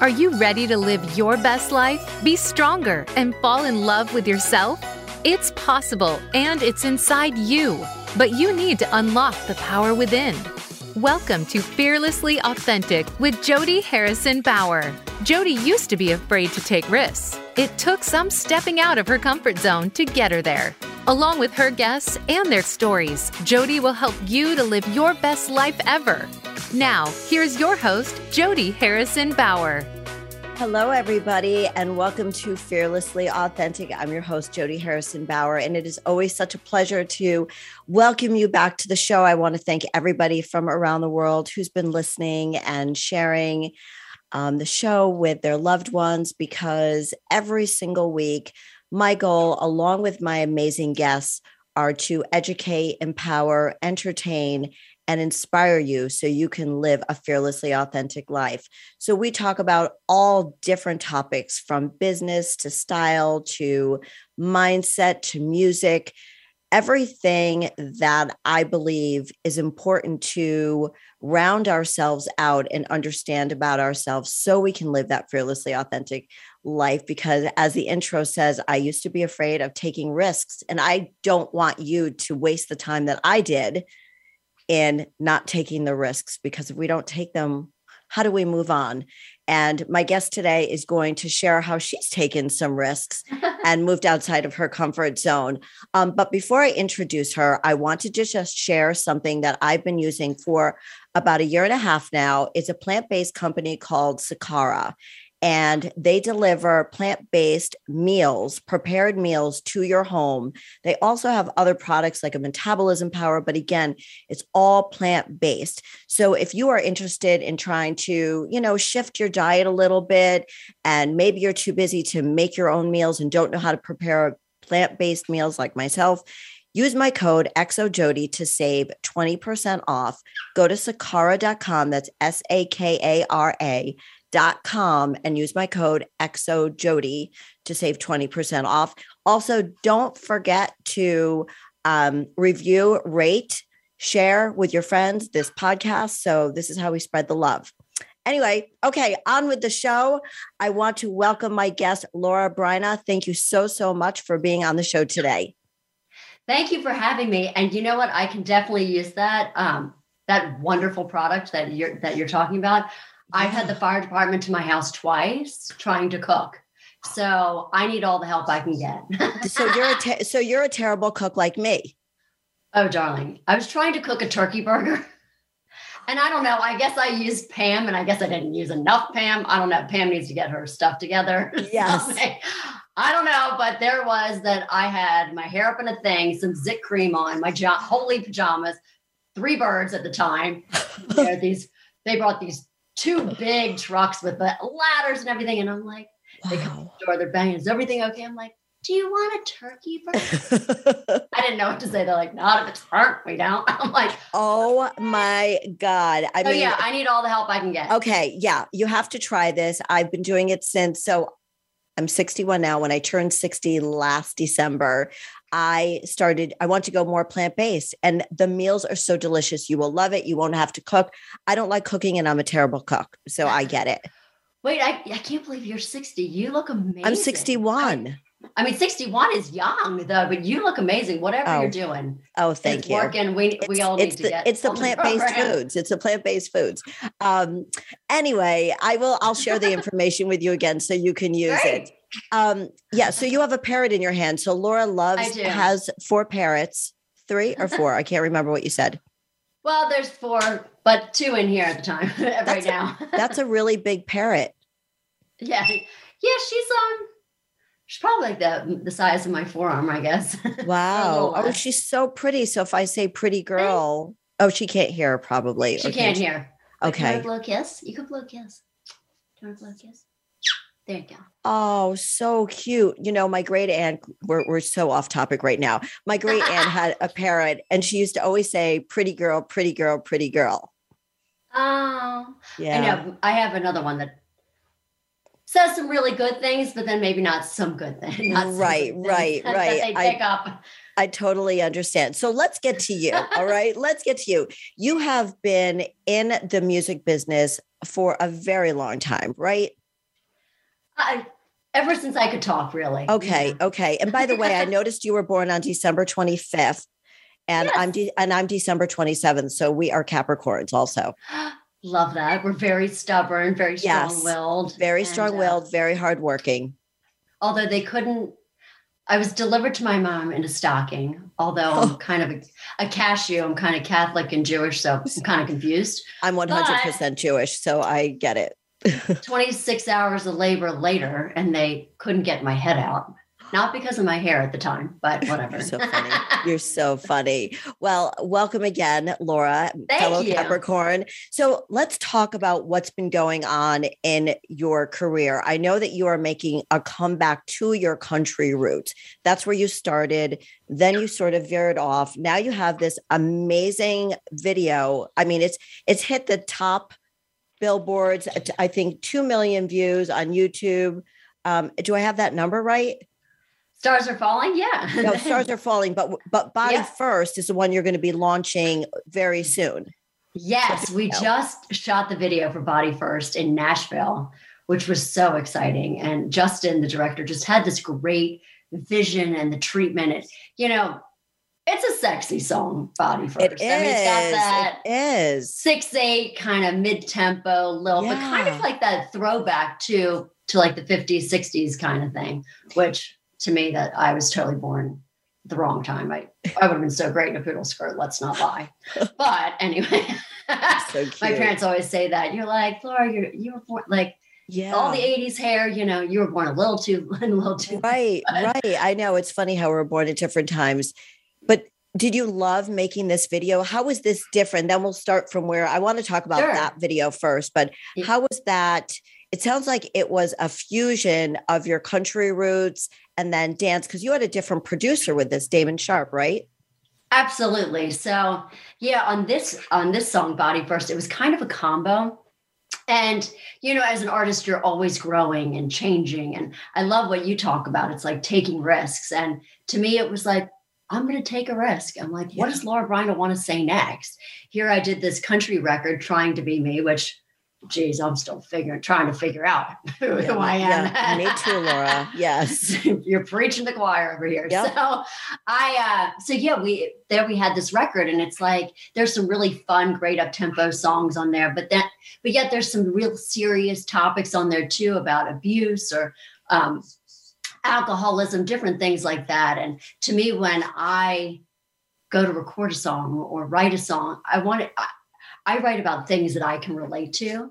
Are you ready to live your best life, be stronger, and fall in love with yourself? It's possible and it's inside you, but you need to unlock the power within. Welcome to Fearlessly Authentic with Jody Harrison Bauer. Jody used to be afraid to take risks. It took some stepping out of her comfort zone to get her there. Along with her guests and their stories, Jody will help you to live your best life ever. Now, here's your host, Jody Harrison Bauer. Hello, everybody, and welcome to Fearlessly Authentic. I'm your host, Jody Harrison Bauer, and it is always such a pleasure to welcome you back to the show. I want to thank everybody from around the world who's been listening and sharing um, the show with their loved ones because every single week, my goal, along with my amazing guests, are to educate, empower, entertain, and inspire you so you can live a fearlessly authentic life. So, we talk about all different topics from business to style to mindset to music, everything that I believe is important to round ourselves out and understand about ourselves so we can live that fearlessly authentic life. Because, as the intro says, I used to be afraid of taking risks, and I don't want you to waste the time that I did in not taking the risks because if we don't take them, how do we move on? And my guest today is going to share how she's taken some risks and moved outside of her comfort zone. Um, but before I introduce her, I want to just share something that I've been using for about a year and a half now. It's a plant based company called Sakara and they deliver plant based meals, prepared meals to your home. They also have other products like a metabolism power, but again, it's all plant based. So if you are interested in trying to, you know, shift your diet a little bit, and maybe you're too busy to make your own meals and don't know how to prepare plant based meals like myself, Use my code EXOJODY to save 20% off. Go to sakara.com. That's S A K A R A dot com and use my code EXOJODY to save 20% off. Also, don't forget to um, review, rate, share with your friends this podcast. So, this is how we spread the love. Anyway, okay, on with the show. I want to welcome my guest, Laura Bryna. Thank you so, so much for being on the show today. Thank you for having me. And you know what? I can definitely use that. Um, that wonderful product that you're that you're talking about. I've had the fire department to my house twice trying to cook. So I need all the help I can get. so you're a te- so you're a terrible cook like me. Oh, darling, I was trying to cook a turkey burger. And I don't know. I guess I used Pam, and I guess I didn't use enough Pam. I don't know. Pam needs to get her stuff together. Yes. I don't know, but there was that I had my hair up in a thing, some zit cream on, my jo- holy pajamas, three birds at the time. these they brought these two big trucks with the ladders and everything. And I'm like, wow. they come to the door, they're banging. Is everything okay? I'm like, do you want a turkey? I didn't know what to say. They're like, not if it's burnt, we don't. I'm like, oh my God. I mean, yeah, I need all the help I can get. Okay. Yeah. You have to try this. I've been doing it since. So I'm 61 now. When I turned 60 last December, I started, I want to go more plant based. And the meals are so delicious. You will love it. You won't have to cook. I don't like cooking and I'm a terrible cook. So I get it. Wait, I, I can't believe you're 60. You look amazing. I'm 61. I, I mean, 61 is young though, but you look amazing. Whatever oh. you're doing. Oh, thank it's you. Working. We it's, we all need to the, get. It's the plant based foods. It's the plant based foods. Um, anyway, I will. I'll share the information with you again so you can use Great. it. Um, yeah. So you have a parrot in your hand. So Laura loves has four parrots, three or four. I can't remember what you said. Well, there's four, but two in here at the time right now. that's a really big parrot. Yeah. Yeah, she's um she's probably like the the size of my forearm, I guess. Wow. oh, she's so pretty. So if I say pretty girl, oh, she can't hear probably. She can't hear. Okay. You blow a kiss? You could blow a kiss. Do you want to blow a kiss? There you go. Oh, so cute. You know, my great aunt, we're, we're so off topic right now. My great aunt had a parrot and she used to always say, pretty girl, pretty girl, pretty girl. Oh, yeah. I know. I have another one that says some really good things, but then maybe not some good things. right, good right, things right. they pick I, up. I totally understand. So let's get to you. all right. Let's get to you. You have been in the music business for a very long time, right? I, ever since I could talk, really. Okay, okay. And by the way, I noticed you were born on December 25th, and Yes. I'm de- and I'm December 27th, so we are Capricorns also. Love that. We're very stubborn, very Yes. strong-willed, Very and, uh, strong-willed, very hardworking. although they couldn't i was delivered to my mom in a stocking although i'm kind of a, a cashew i'm kind of catholic and jewish so i'm kind of confused I'm 100% Jewish, so I get it. 26 hours of labor later and they couldn't get my head out not because of my hair at the time but whatever You're so funny. You're so funny. Well, welcome again, Laura, Thank fellow you. Capricorn. So let's talk about what's been going on in your career. I know that you are making a comeback to your country roots. That's where you started. Then you sort of veered off. Now you have this amazing video. I mean, it's it's hit the top billboards. I think two million views on YouTube. Um, do I have that number right? stars are falling yeah no, stars are falling, but but body Yeah. first is the one you're going to be launching very soon. Yes, we just shot the video for Body First in Nashville, which was so exciting. And Justin, the director, just had this great vision and the treatment. It, you know, it's a sexy song, Body First. It is. I mean, it's got that It is. six eight kind of mid tempo, little, but kind of like that throwback to to like the 50s, 60s kind of thing, which to me that I was totally born the wrong time. I I would have been so great in a poodle skirt, let's not lie. But anyway. So cute. My parents always say that. You're like, Laura, you're you were born like yeah. all the 80s hair, you know, you were born a little too a little too right, right. I know it's funny how we're born at different times, but did you love making this video? How was this different? Then we'll start from where I want to talk about Sure. that video first. But how was that? It sounds like it was a fusion of your country roots and then dance because you had a different producer with this, Damon Sharpe, right? Absolutely. So yeah, on this on this song, Body First, it was kind of a combo. And you know, as an artist, you're always growing and changing. And I love what you talk about. It's like taking risks. And to me, it was like, I'm gonna take a risk. I'm like, what does Laura Bryna want to say next? Here I did this country record trying to be me, which geez, I'm still figuring, trying to figure out who, who I am. Yeah, me too, Laura. Yes. you're preaching the choir over here. Yep. So I uh so yeah, we there we had this record and it's like there's some really fun, great up tempo songs on there, but then but yet there's some real serious topics on there too about abuse or um alcoholism, different things like that. And to me, when I go to record a song or write a song, I want it I, I write about things that I can relate to.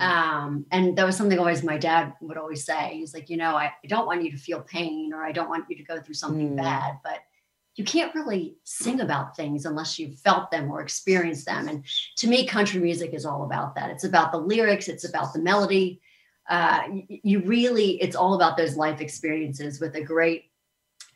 Um, and that was something always my dad would always say. He's like, you know, I, I don't want you to feel pain or I don't want you to go through something Mm. bad, but you can't really sing about things unless you've felt them or experienced them. And to me, country music is all about that. It's about the lyrics, it's about the melody. Uh, you, really, it's all about those life experiences with a great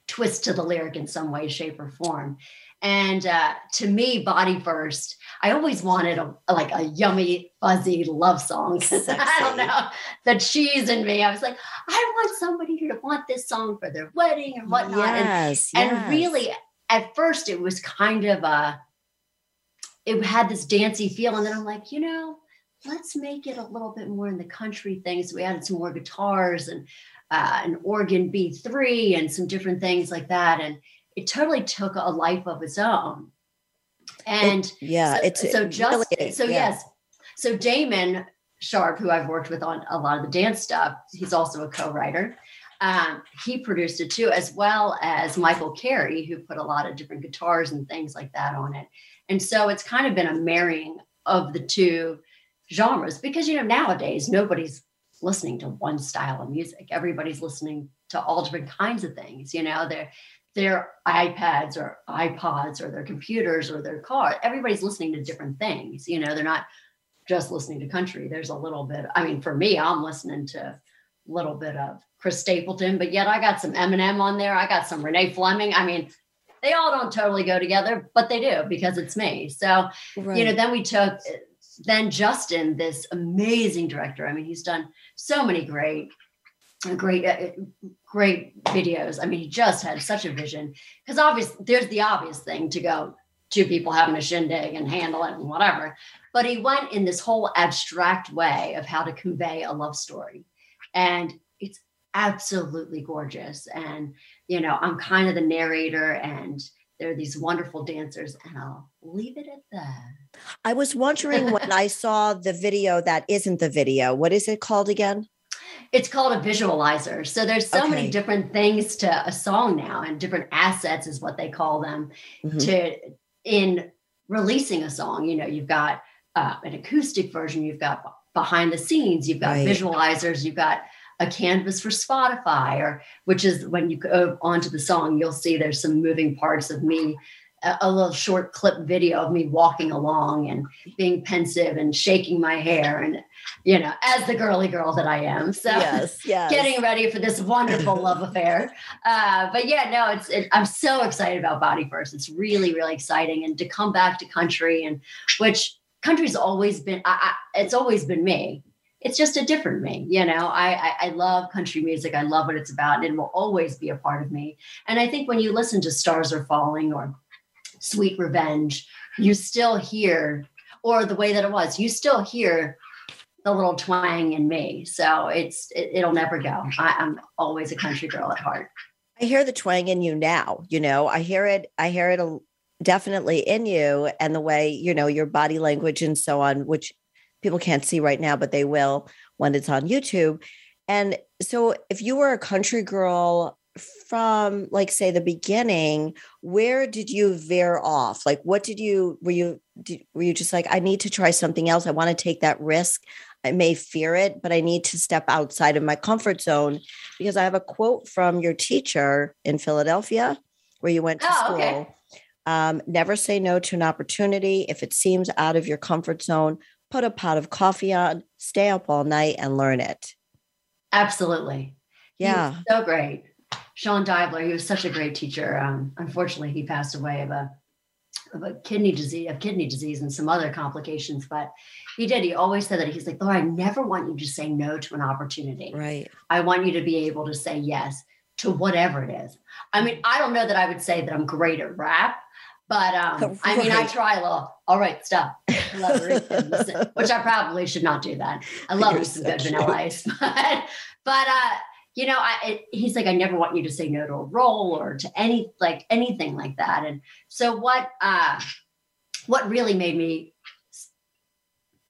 twist to the lyric in some way, shape, or form. And uh, to me, Body First, I always wanted a like a yummy, fuzzy love song. I don't know the cheese in me. I was like, I want somebody to want this song for their wedding and whatnot. And Yes. and really at first it was kind of a it had this dancey feel and then i'm like you know let's make it a little bit more in the country thing so we added some more guitars and uh, an organ b3 and some different things like that. And it totally took a life of its own. And yeah, so, it's so it just really- so yeah. yes. So damon sharpe who i've worked with on a lot of the dance stuff he's also a co-writer um, he produced it too as well as michael carey who put a lot of different guitars and things like that on it. And so it's kind of been a marrying of the two genres because you know nowadays nobody's listening to one style of music everybody's listening to all different kinds of things you know they're their iPads or iPods or their computers or their car. Everybody's listening to different things. You know, they're not just listening to country. There's a little bit. I mean, for me, I'm listening to a little bit of Chris Stapleton, but yet I got some Eminem on there. I got some Renee Fleming. I mean, they all don't totally go together, but they do because it's me. So Right. you know then we took then justin this amazing director. I mean he's done so many great great uh, great videos. I mean he just had such a vision. Because obviously there's the obvious thing to go two people having a shindig and handle it and whatever. But he went in this whole abstract way of how to convey a love story. And it's absolutely gorgeous. And, you know, I'm kind of the narrator and there are these wonderful dancers, and I'll leave it at that. I was wondering when I saw the video that isn't the video, what is it called again? It's called a visualizer. So there's so okay. many different things to a song now, and different assets is what they call them mm-hmm. to in releasing a song. You know, you've got uh, an acoustic version, you've got behind the scenes, you've got right. visualizers, you've got a canvas for Spotify, or which is when you go onto the song, you'll see there's some moving parts of me, a, little short clip video of me walking along and being pensive and shaking my hair, and you know, as the girly girl that I am. So yes, yes. getting ready for this wonderful love affair. Uh, but yeah, no, it's it, I'm so excited about Body First. It's really, really exciting, and to come back to country and which country's always been I, I, it's always been me it's just a different me you know I, I, I love country music i love what it's about and it will always be a part of me and i think when you listen to stars are falling or sweet revenge. You still hear or the way that it was you still hear the little twang in me. So it's it, will never go. I, i'm always a country girl at heart. I hear the twang in you now you know? I hear it i hear it a, definitely in you and the way you know your body language and so on which people can't see right now but they will when it's on youtube. And so if you were a country girl from like say the beginning where did you veer off like what did you were you did, were you just like i need to try something else i want to take that risk i may fear it but i need to step outside of my comfort zone because i have a quote from your teacher in philadelphia where you went to oh, school okay. Um, never say no to an opportunity. If it seems out of your comfort zone, put a pot of coffee on, stay up all night and learn it. Absolutely. Yeah. So great. Sean Deibler, he was such a great teacher. Um, unfortunately, he passed away of a of a kidney disease, of kidney disease and some other complications. But he did. He always said that he's like, Laura, I never want you to say no to an opportunity. Right. I want you to be able to say yes to whatever it is. I mean, I don't know that I would say that I'm great at rap, but um, right. I mean, I try a little. All right, stop. which I probably should not do that. I love You're some good vanilla ice, but but uh, you know, I it, he's like, I never want you to say no to a role or to any like anything like that. And so what uh, what really made me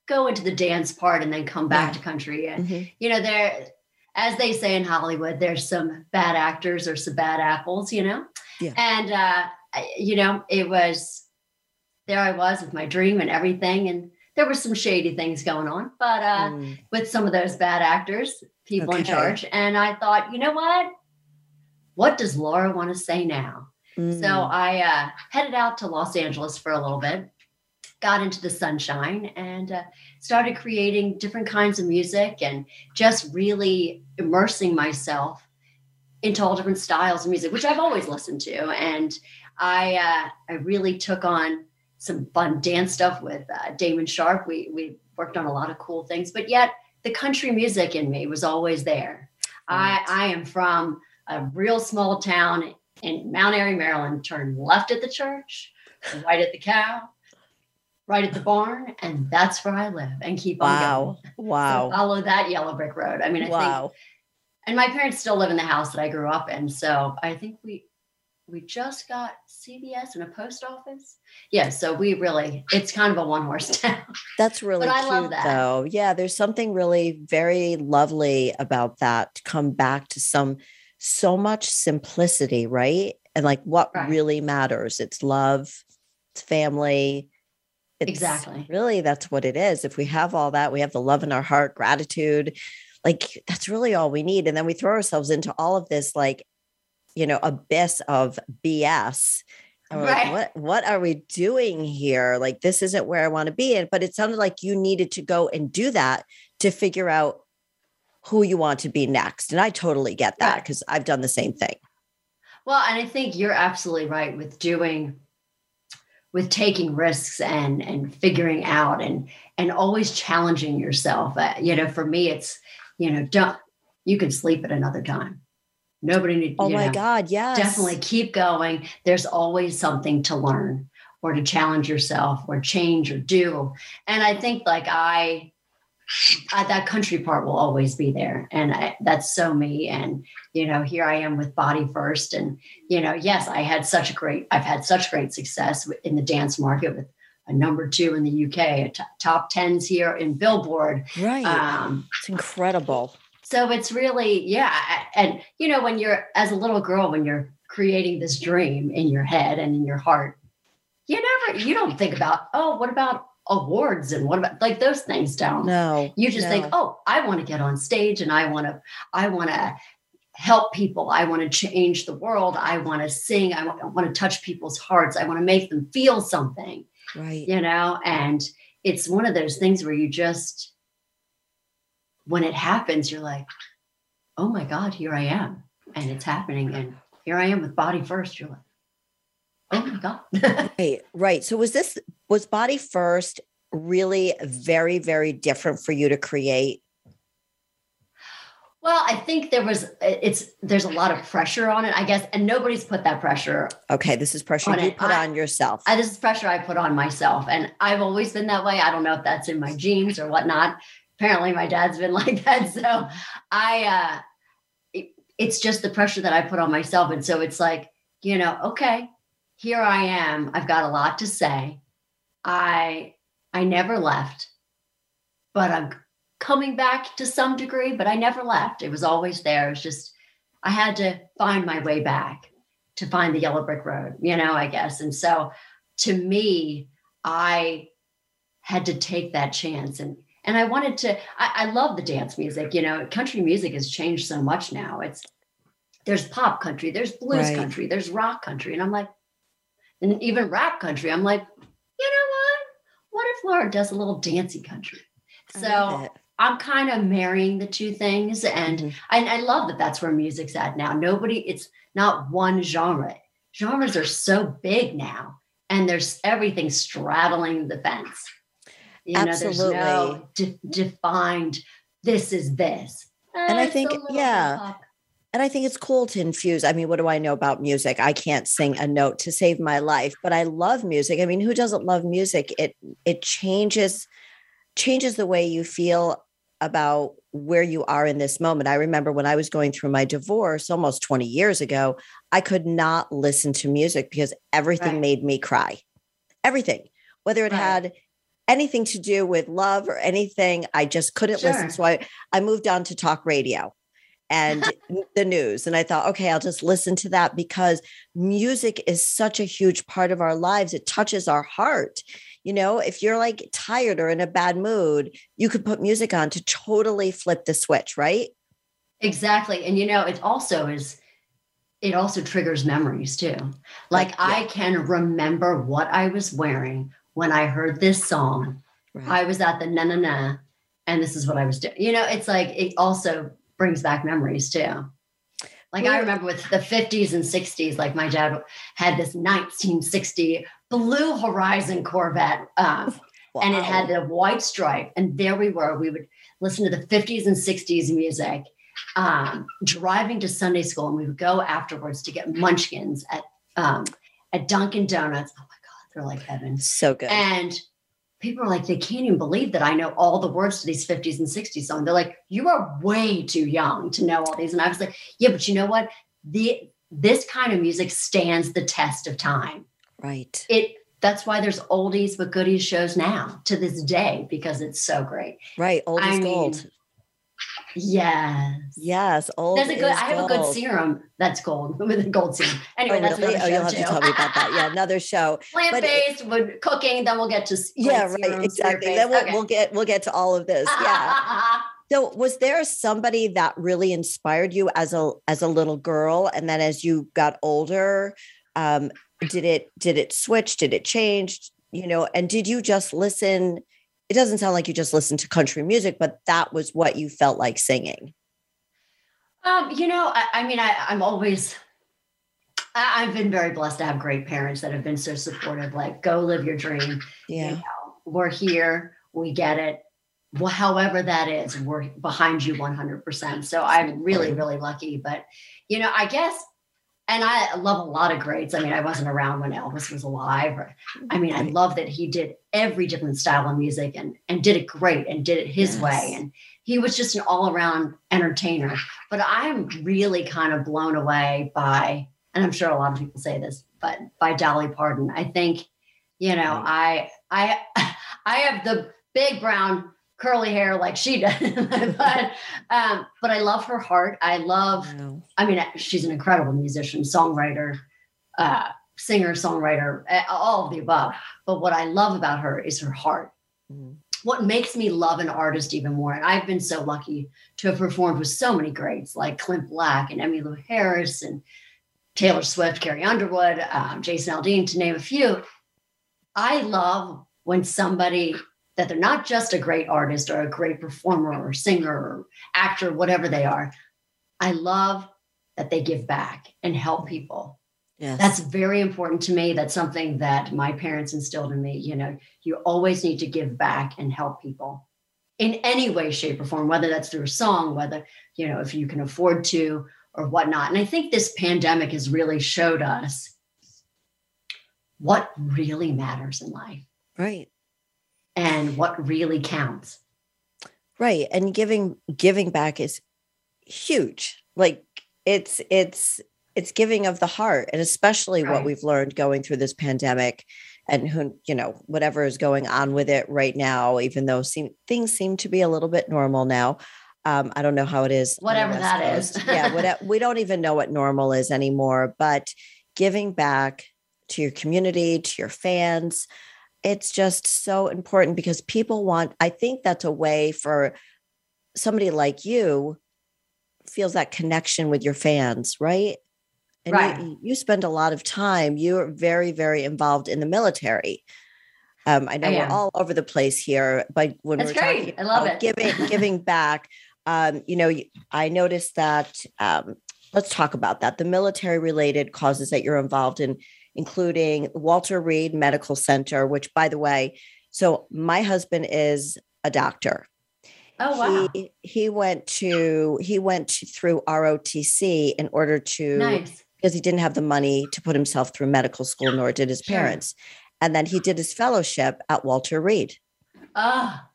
go into the dance part and then come back yeah. to country and mm-hmm. you know there as they say in hollywood there's some bad actors or some bad apples you know yeah. and uh you know, it was there I was with my dream and everything. And there were some shady things going on, but uh, mm. with some of those bad actors, people okay. in charge. And I thought, you know what? What does Laura want to say now? Mm. So I uh, headed out to Los Angeles for a little bit, got into the sunshine, and uh, started creating different kinds of music and just really immersing myself into all different styles of music, which I've always listened to. And I uh, I really took on some fun dance stuff with uh, Damon Sharpe. We we worked on a lot of cool things, but yet the country music in me was always there. Right. I I am from a real small town in Mount Airy, Maryland. Turn left at the church, right at the cow, right at the barn, and that's where I live and keep wow. on going. Wow. So follow that yellow brick road. I mean, I wow. think and my parents still live in the house that I grew up in. So I think we we just got CVS and a post office. Yeah, so we really it's kind of a one horse town. That's really but cute that. though. Yeah, there's something really very lovely about that to come back to some so much simplicity, right? And like what right. really matters. It's love, it's family. It's exactly. Really, that's what it is. If we have all that, we have the love in our heart, gratitude. Like that's really all we need. And then we throw ourselves into all of this like you know abyss of bs right. like what what are we doing here? Like this isn't where i want to be in. But it sounded like you needed to go and do that to figure out who you want to be next. And i totally get that because right. i've done the same thing. Well and i think you're absolutely right with doing with taking risks and and figuring out and and always challenging yourself. Uh, you know for me it's you know don't you can sleep at another time Nobody needs. Oh my know, God, yes. Definitely keep going. There's always something to learn or to challenge yourself or change or do. And I think like I uh, that country part will always be there and I, that's so me and you know here i am with body first and you know yes i had such a great i've had such great success in the dance market with a number two in the uk a t- top tens here in billboard right um, it's incredible so it's really yeah and you know when you're as a little girl when you're creating this dream in your head and in your heart you never you don't think about oh what about awards and what about like those things don't. No you just no. think oh i want to get on stage and i want to i want to help people. I want to change the world. I want to sing. I want, I want to touch people's hearts. I want to make them feel something right. you know? And it's one of those things where you just when it happens you're like oh my god here i am. And it's happening. And here i am with body first. You're like oh my god. Right right. So was this was body first really very very different for you to create? Well i think there was it's there's a lot of pressure on it i guess and nobody's put that pressure okay this is pressure you it. put I, on yourself. I, this is pressure i put on myself. And i've always been that way. I don't know if that's in my genes or whatnot apparently my dad's been like that so i uh it, it's just the pressure that i put on myself and so it's like you know okay here I am. I've got a lot to say. I I never left, but I'm coming back to some degree, but I never left. It was always there. It was just I had to find my way back to find the yellow brick road, you know, I guess. And so to me, I had to take that chance and and I wanted to I, I love the dance music, you know, country music has changed so much now. It's there's pop country, there's blues right. country, there's rock country. And I'm like, and even rap country. I'm like, you know what? What if Laura does a little dancey country? So I'm kind of marrying the two things, and mm-hmm. I, I love that that's where music's at now. Nobody, it's not one genre. Genres are so big now, and there's everything straddling the fence. You Absolutely. know, there's no de- defined. This is this, and I think, yeah. And I think it's cool to infuse. I mean, what do I know about music? I can't sing a note to save my life, but I love music. I mean, who doesn't love music? It it changes changes the way you feel about where you are in this moment. I remember when I was going through my divorce almost 20 years ago, I could not listen to music because everything right. made me cry. Everything, whether it right. had anything to do with love or anything, I just couldn't sure. listen. So I I moved on to talk radio and the news. And I thought, okay, I'll just listen to that because music is such a huge part of our lives. It touches our heart. You know, if you're like tired or in a bad mood, you could put music on to totally flip the switch, right? Exactly. And you know, it also is it also triggers memories too. Like yeah. I can remember what I was wearing when I heard this song. Right. I was at the na na na and this is what I was doing. You know, it's like it also brings back memories too. Like I remember with the 50s and 60s, like my dad had this 1960 Blue Horizon Corvette, um, wow. and it had the white stripe. And there we were. We would listen to the 50s and 60s music, um, driving to Sunday school, and we would go afterwards to get munchkins at um, at Dunkin' Donuts. They're like heaven. So good. And people are like, they can't even believe that I know all the words to these 50s and 60s songs. They're like, you are way too young to know all these. And I was like, yeah, but you know what? The this kind of music stands the test of time. Right. It that's why there's oldies but goodies shows now to this day because it's so great. Right. Old is gold. Yes. Yes. Old. There's a good. I have gold. a good serum that's gold with a gold serum. Anyway, oh, that's really? Oh, you'll have too. to tell me about that. Yeah, another show. Plant based with cooking. Then we'll get to yeah, right. Exactly. Then we'll, okay. we'll get we'll get to all of this. Yeah. so, was there somebody that really inspired you as a as a little girl, and then as you got older, um, did it did it switch? Did it change? You know, and did you just listen? It doesn't sound like you just listened to country music, but that was what you felt like singing. Um, you know, I, I mean, I, I'm always, I, have been very blessed to have great parents that have been so supportive. Like, go live your dream. Yeah, you know, we're here. We get it. Well, however that is, we're behind you 100%. So I'm really, really lucky. But you know, I guess and I love a lot of greats. I mean, I wasn't around when Elvis was alive. Or, I mean, I love that he did every different style of music and and did it great and did it his yes. way. And he was just an all around entertainer. But I'm really kind of blown away by, and I'm sure a lot of people say this, but by Dolly Parton. I think, you know, I I I have the big brown curly hair like she does. but um, but I love her heart. I love. I mean, she's an incredible musician, songwriter, uh, singer, songwriter, all of the above. But what I love about her is her heart. Mm. What makes me love an artist even more, and I've been so lucky to have performed with so many greats like Clint Black and Emmylou Harris and Taylor Swift, Carrie Underwood, um, Jason Aldean, to name a few. I love when somebody that they're not just a great artist or a great performer or singer or actor, whatever they are. I love that they give back and help people. Yes. That's very important to me. That's something that my parents instilled in me. You know, you always need to give back and help people in any way, shape, or form, whether that's through a song, whether, you know, if you can afford to or whatnot. And I think this pandemic has really showed us what really matters in life. Right and what really counts. Right. And giving giving back is huge. Like it's it's it's giving of the heart and especially right. what we've learned going through this pandemic and who you know whatever is going on with it right now even though seem, things seem to be a little bit normal now um, i don't know how it is whatever that Coast. is yeah what, we don't even know what normal is anymore but giving back to your community to your fans it's just so important because people want i think that's a way for somebody like you feels that connection with your fans right and right. You, you spend a lot of time you're very very involved in the military um, i know I we're all over the place here but when that's we're great. talking I love it. giving giving back um, you know i noticed that um, let's talk about that the military related causes that you're involved in including Walter Reed Medical Center, which, by the way, so my husband is a doctor. Oh wow! He, he went to he went to, through ROTC in order to nice. because he didn't have the money to put himself through medical school, nor did his sure. parents. And then he did his fellowship at Walter Reed. Ah, oh,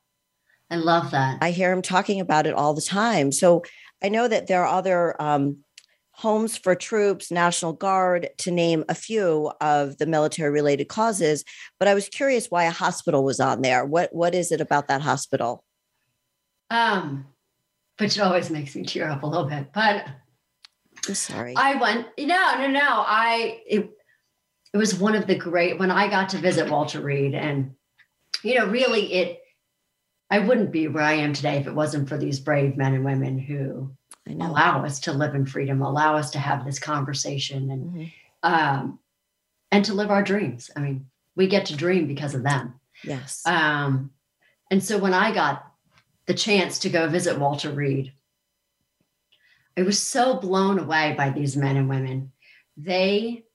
I love that. I hear him talking about it all the time. So I know that there are other um, Homes for Troops, National Guard, to name a few of the military related causes. But I was curious why a hospital was on there. What what is it about that hospital? Um, which always makes me tear up a little bit. But I'm sorry. I went, no, no, no. I it, it was one of the great when I got to visit Walter Reed, and you know, really it I wouldn't be where I am today if it wasn't for these brave men and women who allow us to live in freedom, allow us to have this conversation and mm-hmm. um, and to live our dreams. I mean, we get to dream because of them. Yes. Um, and so when I got the chance to go visit Walter Reed, I was so blown away by these men and women. They,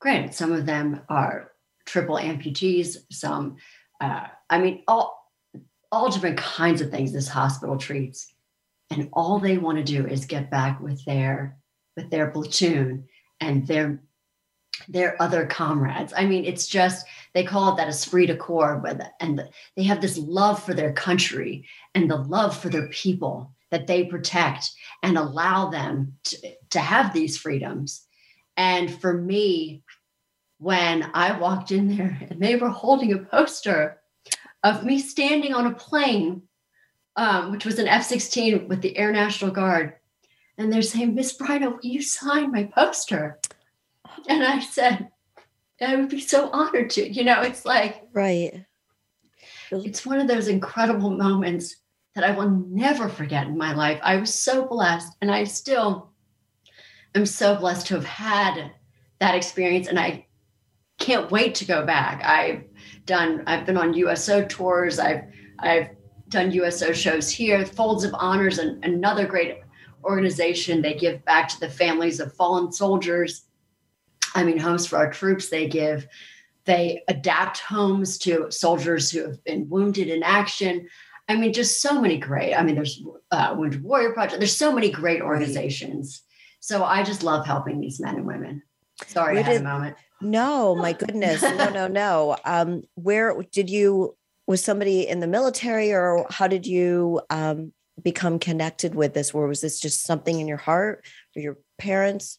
granted, some of them are triple amputees, some, uh, I mean, all all different kinds of things this hospital treats and all they want to do is get back with their with their platoon and their their other comrades. I mean, it's just they call it that esprit de corps, and the, they have this love for their country and the love for their people that they protect and allow them to, to have these freedoms. And for me, when I walked in there and they were holding a poster of me standing on a plane um, which was an F 16 with the Air National Guard. And they're saying, Miss Bryna, will you sign my poster? And I said, I would be so honored to. You know, it's like, right. It's one of those incredible moments that I will never forget in my life. I was so blessed, and I still am so blessed to have had that experience. And I can't wait to go back. I've done, I've been on USO tours. I've, I've done USO shows here. Folds of Honors, and another great organization. They give back to the families of fallen soldiers. I mean, homes for our troops. They give, they adapt homes to soldiers who have been wounded in action. I mean, just so many great. I mean, there's uh, Wounded Warrior Project. There's so many great organizations So I just love helping these men and women. Sorry, Where I had did- a moment. No, my goodness. No, no, no. Um, where did you was somebody in the military or how did you um become connected with this? Or was this just something in your heart or your parents?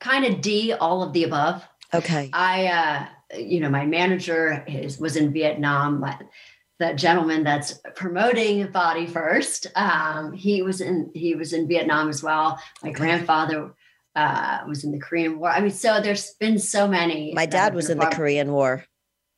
Kind of D, all of the above. Okay. I, uh, you know, my manager is, was in Vietnam. My, the gentleman that's promoting Body First, um, he was in he was in Vietnam as well. My grandfather uh, was in the Korean War. I mean, so there's been so many. My dad was in the Korean War.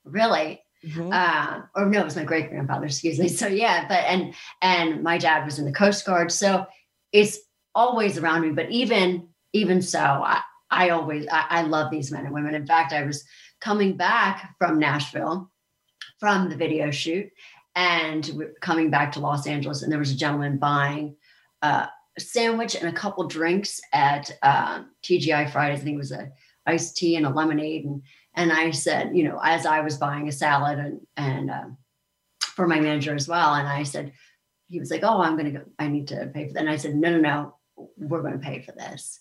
Really, Mhm. uh, or no, it was my great grandfather. Excuse me. So yeah, but and and my dad was in the Coast Guard, so it's always around me. But even even so, I, I always I, I love these men and women. In fact, I was coming back from Nashville from the video shoot, and coming back to Los Angeles, and there was a gentleman buying uh, a sandwich and a couple drinks at um, TGI Fridays. I think it was a iced tea and a lemonade, and and I said, you know, as I was buying a salad and and um, for my manager as well, and I said, he was like, oh, I'm gonna go, I need to pay for that, and I said, no, no, no, we're gonna pay for this,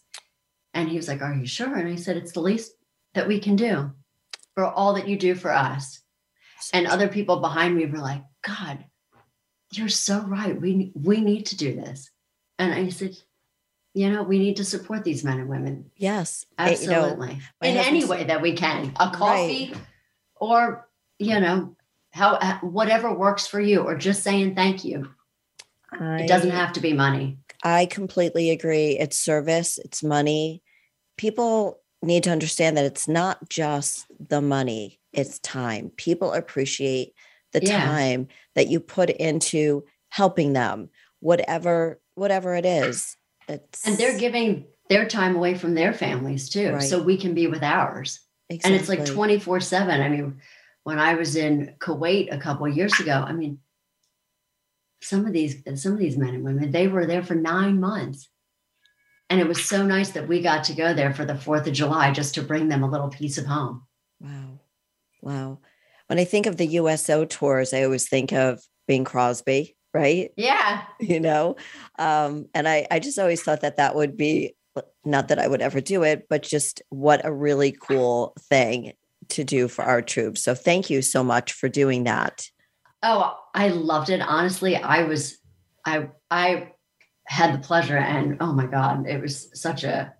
and he was like, are you sure? And I said, it's the least that we can do for all that you do for us, and other people behind me were like, God, you're so right. We we need to do this, and I said. You know, we need to support these men and women. Yes. Eh, you know, Absolutely. In any way that we can. A coffee or, you know, how uh, whatever works for you or just saying thank you. It doesn't have to be money. I completely agree. It's service, it's money. People need to understand that it's not just the money, it's time. People appreciate the Yeah. time that you put into helping them, whatever whatever it is. It's And they're giving their time away from their families too. Right. So we can be with ours. exactly. And it's like 24 7. I mean, when I was in Kuwait a couple of years ago, I mean, some of these some of these men and women, they were there for nine months. And it was so nice that we got to go there for the Fourth of July just to bring them a little piece of home. Wow. Wow. When I think of the USO tours, I always think of Bing Crosby, right? Yeah. you know um and i i just always thought that that would be not that i would ever do it but just what a really cool thing to do for our troops so thank you so much for doing that Oh, I loved it. Honestly, I was I I had the pleasure and oh my God, it was such a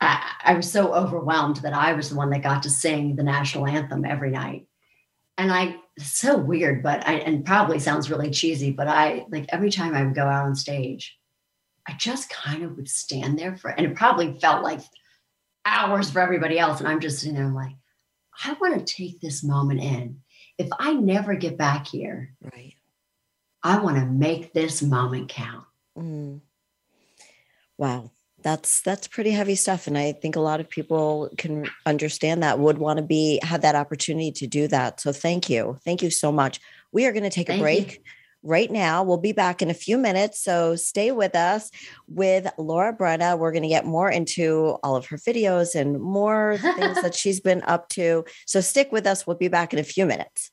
I, I was so overwhelmed that I was the one that got to sing the national anthem every night. And I so weird, but I and probably sounds really cheesy, but I like every time I would go out on stage, I just kind of would stand there for and it probably felt like hours for everybody else. And I'm just sitting there, I'm like, I want to take this moment in if I never get back here, right I want to make this moment count. Mm. wow that's that's pretty heavy stuff and i think a lot of people can understand that would want to be have that opportunity to do that so thank you thank you so much. We are going to take Thank a you. break right now we'll be back in a few minutes so stay with us. With laura bryna we're going to get more into all of her videos and more things that she's been up to so stick with us we'll be back in a few minutes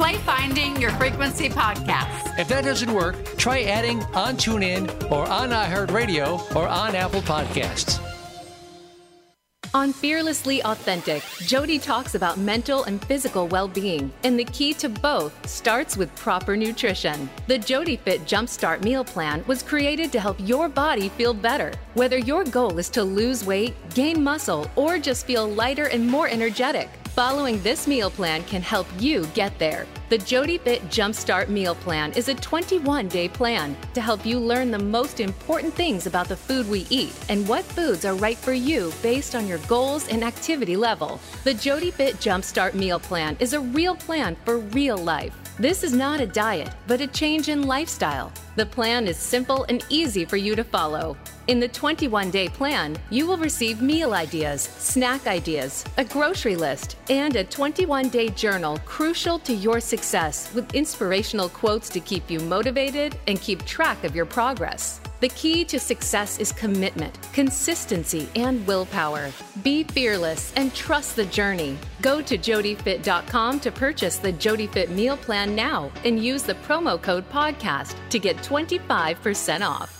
play Finding Your Frequency podcast. If that doesn't work, try adding on TuneIn or on iHeartRadio or on Apple Podcasts. On Fearlessly Authentic, Jody talks about mental and physical well being, and the key to both starts with proper nutrition. The Jody Fit Jumpstart Meal Plan was created to help your body feel better. Whether your goal is to lose weight, gain muscle, or just feel lighter and more energetic, following this meal plan can help you get there. The Jody Fit Jumpstart Meal Plan is a 21 day plan to help you learn the most important things about the food we eat and what foods are right for you based on your goals and activity level. The Jody Fit Jumpstart Meal Plan is a real plan for real life. This is not a diet, but a change in lifestyle. The plan is simple and easy for you to follow. In the 21 day plan, you will receive meal ideas, snack ideas, a grocery list, and a 21 day journal crucial to your success with inspirational quotes to keep you motivated and keep track of your progress. The key to success is commitment, consistency, and willpower. Be fearless and trust the journey. Go to jodyfit.com to purchase the JodyFit meal plan now and use the promo code podcast to get 25% off.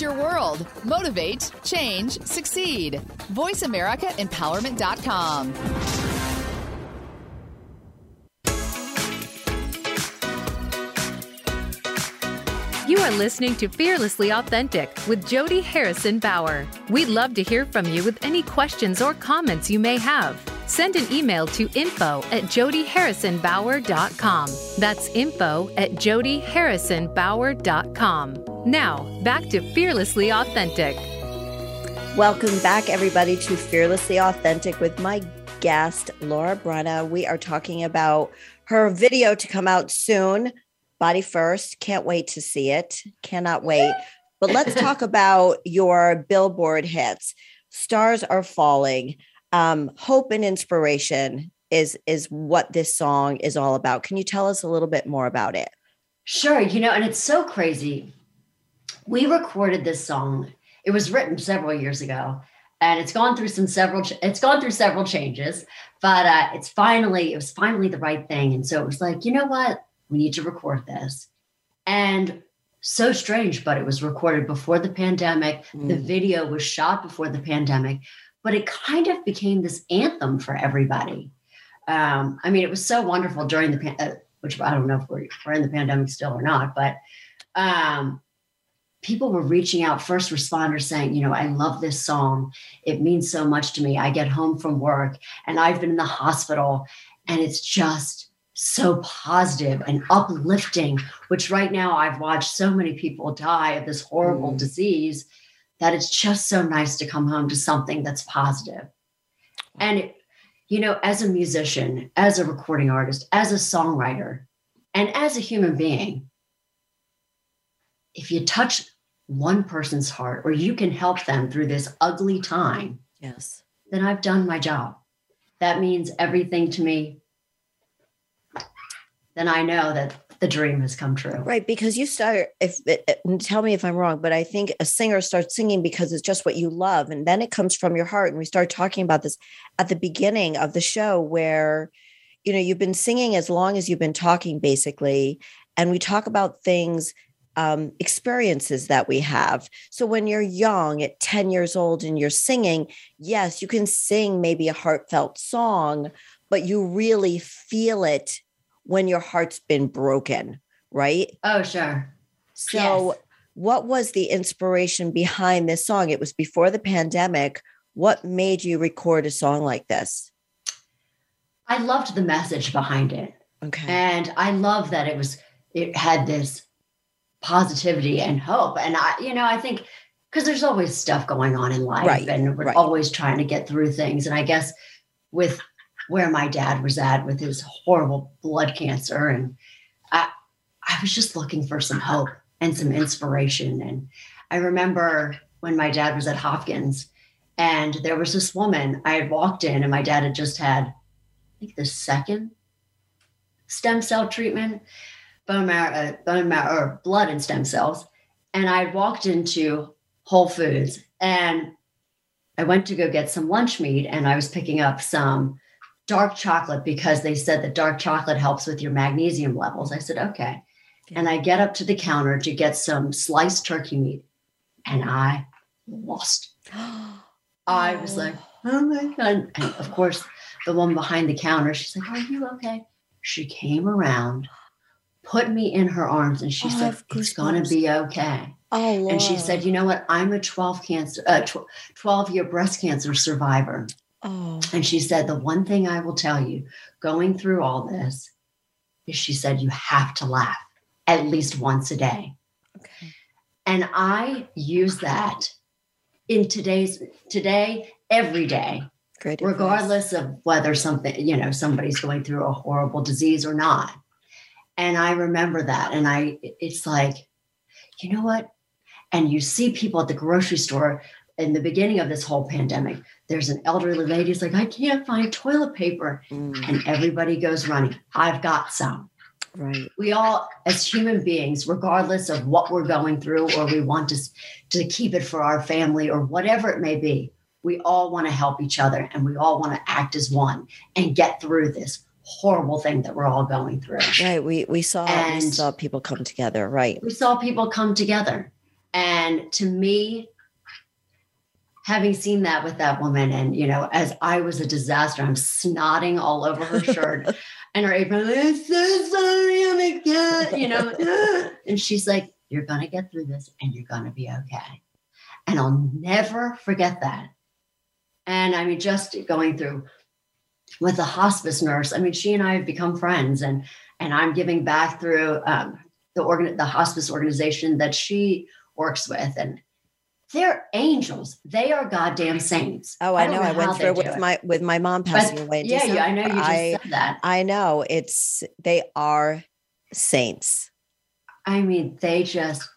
Your world. Motivate, change, succeed. VoiceAmericaEmpowerment.com. You are listening to Fearlessly Authentic with Jody Harrison Bauer. We'd love to hear from you with any questions or comments you may have. Send an email to info at jodyharrisonbauer.com. That's info at jodyharrisonbauer.com. Now, back to Fearlessly Authentic. Welcome back, everybody, to Fearlessly Authentic with my guest, Laura Bryna. We are talking about her video to come out soon, Body First. Can't wait to see it. Cannot wait. But let's talk about your billboard hits. Stars are falling. Um, hope and inspiration is is what this song is all about. Can you tell us a little bit more about it? Sure. You know, and it's so crazy. We recorded this song. It was written several years ago, and it's gone through some several. It's gone through several changes, but uh, it's finally it was finally the right thing. And so it was like, you know what, we need to record this, and so strange, but it was recorded before the pandemic. Mm. The video was shot before the pandemic, but it kind of became this anthem for everybody. Um, I mean, it was so wonderful during the uh, which I don't know if we're, we're in the pandemic still or not, but um, people were reaching out, first responders saying, you know, I love this song. It means so much to me. I get home from work and I've been in the hospital and it's just so positive and uplifting, which right now I've watched so many people die of this horrible mm. disease that it's just so nice to come home to something that's positive. And, you know, as a musician, as a recording artist, as a songwriter, and as a human being, if you touch one person's heart or you can help them through this ugly time, yes, then I've done my job. That means everything to me. Then I know that the dream has come true. Right, because you start if tell me if I'm wrong, but I think a singer starts singing because it's just what you love and then it comes from your heart and we start talking about this at the beginning of the show where you know you've been singing as long as you've been talking basically and we talk about things um, experiences that we have. So when you're young at 10 years old and you're singing, yes, you can sing maybe a heartfelt song, but you really feel it when your heart's been broken, right? Oh, sure. So, yes. what was the inspiration behind this song? It was before the pandemic. What made you record a song like this? I loved the message behind it. Okay. And I love that it was, it had this positivity and hope. And I, you know, I think because there's always stuff going on in life right, and we're right. always trying to get through things. And I guess with where my dad was at with his horrible blood cancer, and I, I was just looking for some hope and some inspiration. And I remember when my dad was at Hopkins and there was this woman I had walked in and my dad had just had, I think the second stem cell treatment bone marrow, uh, bone marrow or blood and stem cells. And I had walked into Whole Foods and I went to go get some lunch meat and I was picking up some dark chocolate because they said that dark chocolate helps with your magnesium levels. I said, okay. And I get up to the counter to get some sliced turkey meat and I lost. I was like, oh my God. And of course, the woman behind the counter. She's like, Are you okay? She came around, put me in her arms, and she Oh, said, It's going to be okay. Oh, And she said, You know what? I'm a 12 cancer, uh, 12 year breast cancer survivor. Oh, And she said, The one thing I will tell you going through all this is she said, You have to laugh at least once a day. okay. And I use that in today's today, every day, Great. advice. regardless of whether something, you know, somebody's going through a horrible disease or not. And I remember that. And I, it's like, you know what? And you see people at the grocery store in the beginning of this whole pandemic. There's an elderly lady who's like, I can't find toilet paper. Mm, And everybody goes running. I've got some right. we all as human beings regardless of what we're going through or we want to to keep it for our family or whatever it may be we all want to help each other and we all want to act as one and get through this horrible thing that we're all going through Right. We we saw we saw people come together. Right. we saw people come together and to me having seen that with that woman and you know as i was a disaster i'm snotting all over her shirt and her apron i'm so sorry oh my god you know and she's like you're gonna get through this and you're gonna be okay. And i'll never forget that. And i mean just going through with the hospice nurse i mean she and i have become friends and and i'm giving back through um, the organ the hospice organization that she works with and they're angels they are goddamn saints Oh, I, don't know. I how went through with it. my with my mom But passing away. in yeah, yeah i know you just I said that I know it's they are saints. I mean, they just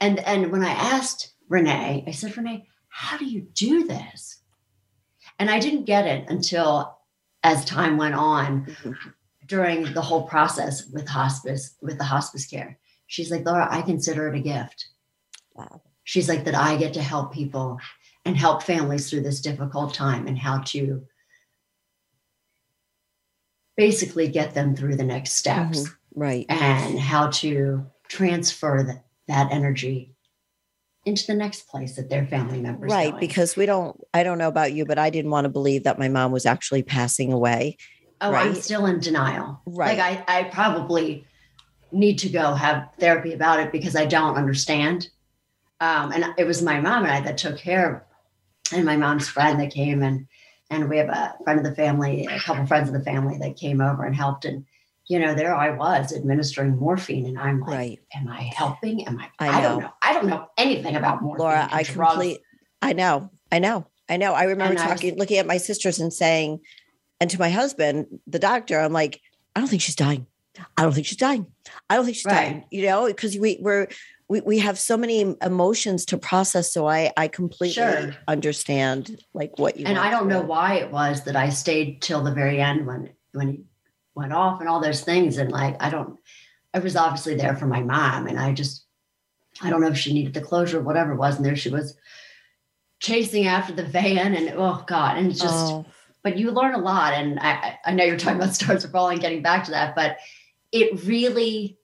and and when I asked Renee, I said, Renee, how do you do this? And I didn't get it until as time went on mm-hmm. during the whole process with hospice, with the hospice care. She's like, Laura, I consider it a gift. Wow. She's like that I get to help people and help families through this difficult time and how to basically get them through the next steps Mhm. Right. and how to transfer that, that energy into the next place that their family members Right. going. Because we don't I don't know about you, but I didn't want to believe that my mom was actually passing away. oh i'm still in denial Right. like I, I probably need to go have therapy about it because i don't understand um, and it was my mom and i that took care of and my mom's friend that came and and we have a friend of the family a couple friends of the family that came over and helped and you know there i was administering morphine and i'm like Right. am i helping am i I don't know. know i don't know anything about morphine Laura, I complete I know. I know. I know. I remember And I was- talking looking at my sisters and saying and to my husband, the doctor, I'm like, I don't think she's dying. I don't think she's dying. I don't think she's dying. You know, because we we're we, we have so many emotions to process. So I I completely Sure. understand like what you and I don't know why it was that I stayed till the very end when when he went off and all those things. And like I don't, I was obviously there for my mom, and I just I don't know if she needed the closure or whatever it was. And there she was chasing after the van, and oh god, and it's just. Oh, But you learn a lot, and I I I know you're talking about stars are falling, getting back to that, but it really.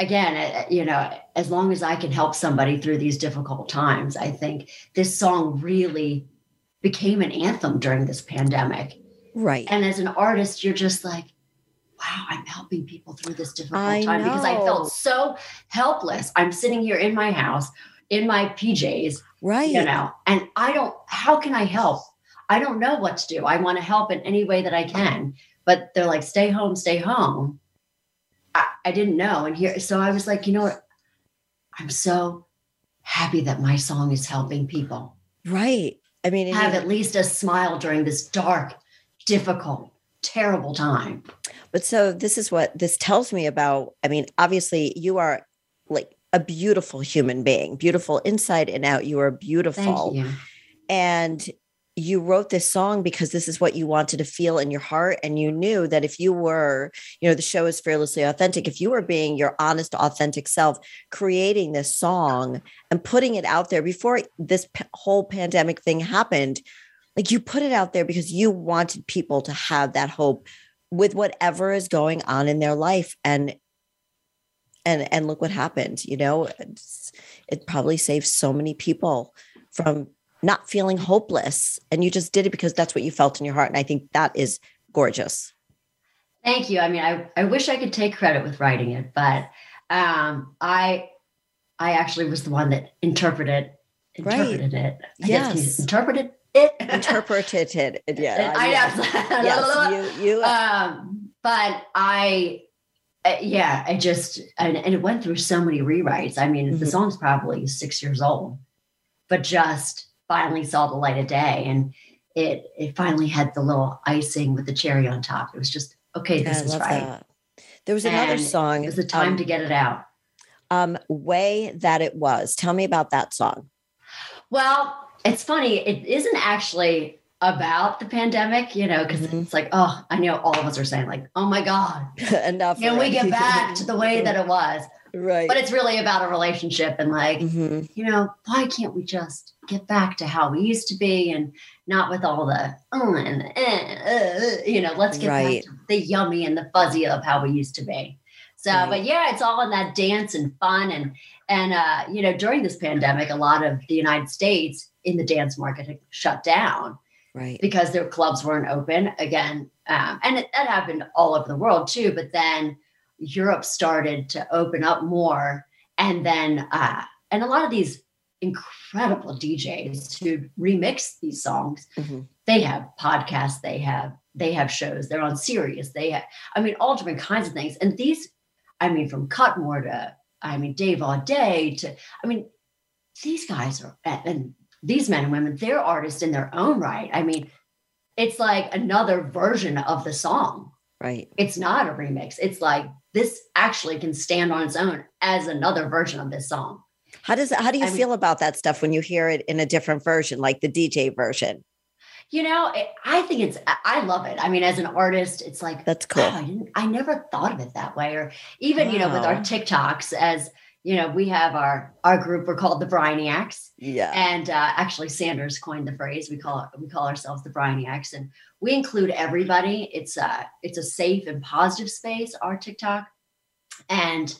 Again, uh, you know, as long as I can help somebody through these difficult times, I think this song really became an anthem during this pandemic. right. And as an artist, you're just like, wow, I'm helping people through this difficult I time because I felt so helpless. I'm sitting here in my house in my PJs, right. you know, and I don't, how can I help? I don't know what to do. I want to help in any way that I can, but they're like, stay home, stay home. I, I didn't know. And here, so I was like, you know what? I'm so happy that my song is helping people Right. I mean, have at least a smile during this dark, difficult, terrible time. But so this is what this tells me about. I mean, obviously, you are like a beautiful human being, beautiful inside and out. You are beautiful. Thank you. And you wrote this song because this is what you wanted to feel in your heart. And you knew that if you were, you know, the show is fearlessly authentic. If you were being your honest, authentic self, creating this song and putting it out there before this p- whole pandemic thing happened, like you put it out there because you wanted people to have that hope with whatever is going on in their life and and and look what happened you know It's- it probably saved so many people from not feeling hopeless and you just did it because that's what you felt in your heart and i think that is gorgeous Thank you. I mean, I, I wish I could take credit with writing it, but um, I I actually was the one that interpreted interpreted Right. it. I guess Yes. interpreted it. interpreted it yeah I yes, know. yes you you um, but I, uh, yeah, I just and, and it went through so many rewrites. I mean, the Mhm. song's probably six years old, but just finally saw the light of day, and it it finally had the little icing with the cherry on top. It was just okay. This is right. that. There was another And song. It was the time um, to get it out. um, "Way That It Was." Tell me about that song. Well, it's funny. It isn't actually about the pandemic, you know, because Mhm. it's like, oh, I know all of us are saying, like, oh my God, Enough. can we get back to the way that it was? Right? But it's really about a relationship and like, Mhm. you know, why can't we just get back to how we used to be and not with all the, uh, and, uh, uh, you know, let's get Right. back to the yummy and the fuzzy of how we used to be. So, Right. but yeah, it's all in that dance and fun. And, and, uh, you know, during this pandemic, a lot of the United States in the dance market had shut down right. because their clubs weren't open again. Um, and it, that happened all over the world too. But then Europe started to open up more. And then, uh, and a lot of these incredible DJs who remix these songs, Mhm. they have podcasts, they have, they have shows, they're on Sirius, they have, I mean, all different kinds of things. And these, I mean, from Cutmore to, I mean, Dave Audé to, I mean, these guys are, and these men and women, they're artists in their own right. I mean, it's like another version of the song. Right. It's not a remix. It's like this actually can stand on its own as another version of this song. How does how do you I mean- feel about that stuff when you hear it in a different version, like the DJ version? You know, it, I think it's, I- love it. I mean, as an artist, it's like, That's cool. "Oh, I didn't, I never thought of it that way. Or even, you know, with our TikToks, as you know, we have our, our group, we're called the Briniacs. Yeah. And uh, actually, Sanders coined the phrase. We call it, we call ourselves the Briniacs, and we include everybody. It's a it's a safe and positive space. Our TikTok, and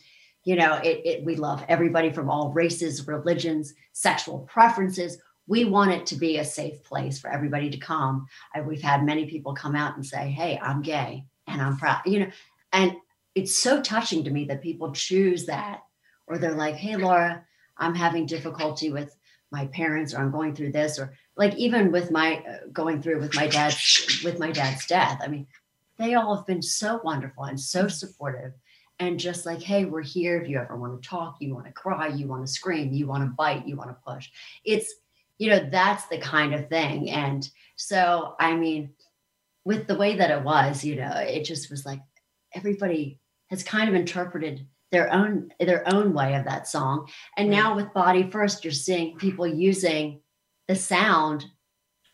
you know, it, it we love everybody from all races, religions, sexual preferences. We want it to be a safe place for everybody to come. I, we've had many people come out and say, "Hey, I'm gay and I'm proud," you know, and it's so touching to me that people choose that, or they're like, "Hey, Laura, I'm having difficulty with." my parents or i'm going through this or like even with my uh, going through with my dad's with my dad's death i mean they all have been so wonderful and so supportive and just like hey we're here. If you ever want to talk you want to cry you want to scream you want to bite you want to push. It's you know that's the kind of thing. And so i mean with the way that it was you know it just was like everybody has kind of interpreted their own their own way of that song. And now with body first you're seeing people using the sound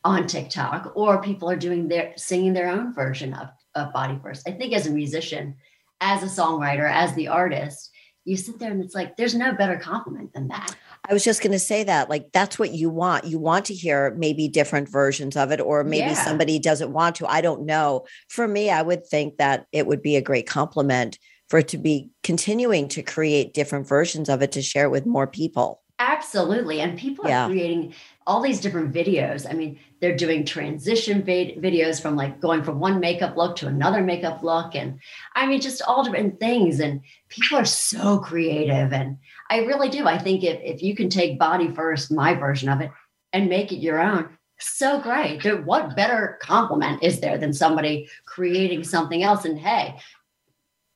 on tiktok or people are doing their singing their own version of, of body first i think as a musician as a songwriter as the artist you sit there and it's like there's no better compliment than that I was just going to say that, like, that's what you want. You want to hear maybe different versions of it, or maybe Yeah. somebody doesn't want to. I don't know. For me, I would think that it would be a great compliment for it to be continuing to create different versions of it to share with more people. Absolutely. And people are creating all these different videos. I mean, they're doing transition vid- videos from like going from one makeup look to another makeup look. And I mean, just all different things. And people are so creative. And I really do. I think if, if you can take body first, my version of it, and make it your own, so great. There- What better compliment is there than somebody creating something else? And hey,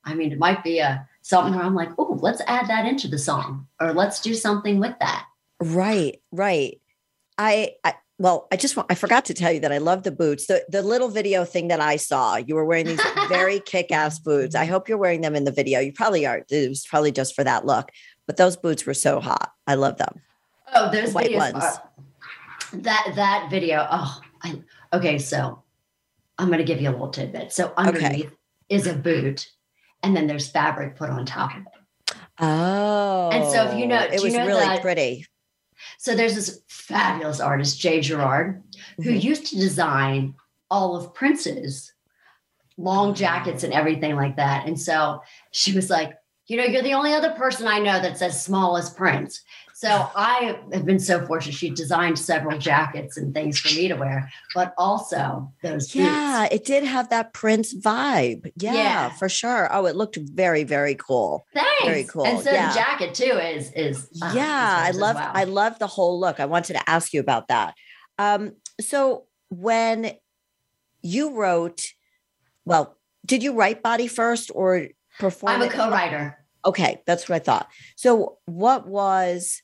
I mean, it might be a something where I'm like, oh, let's add that into the song, or let's do something with that. Right, right. I, I well, I just want, I forgot to tell you that I love the boots. The the little video thing that I saw, you were wearing these very kick-ass boots. I hope you're wearing them in the video. You probably are. It was probably just for that look. But those boots were so hot. I love them. Oh, those White videos ones. are- that that video. Oh, I, okay. So I'm going to give you a little tidbit. So underneath is a boot, and then there's fabric put on top of it. Oh. And so if you know- it do you was know really that- pretty. So there's this fabulous artist, Jay Gerard, who Mhm. used to design all of Prince's long jackets and everything like that. And so she was like, you know, you're the only other person I know that's as small as Prince. So I have been so fortunate. She designed several jackets and things for me to wear, but also those Yeah, boots. it did have that Prince vibe. Yeah, Yeah. for sure. Oh, it looked very, very cool. Thanks. Very cool, And so yeah. the jacket too is is uh, yeah, is I love well. I love the whole look. I wanted to ask you about that. Um, so when you wrote, well, did you write Body First or perform? I'm a co-writer. Okay, that's what I thought. So what was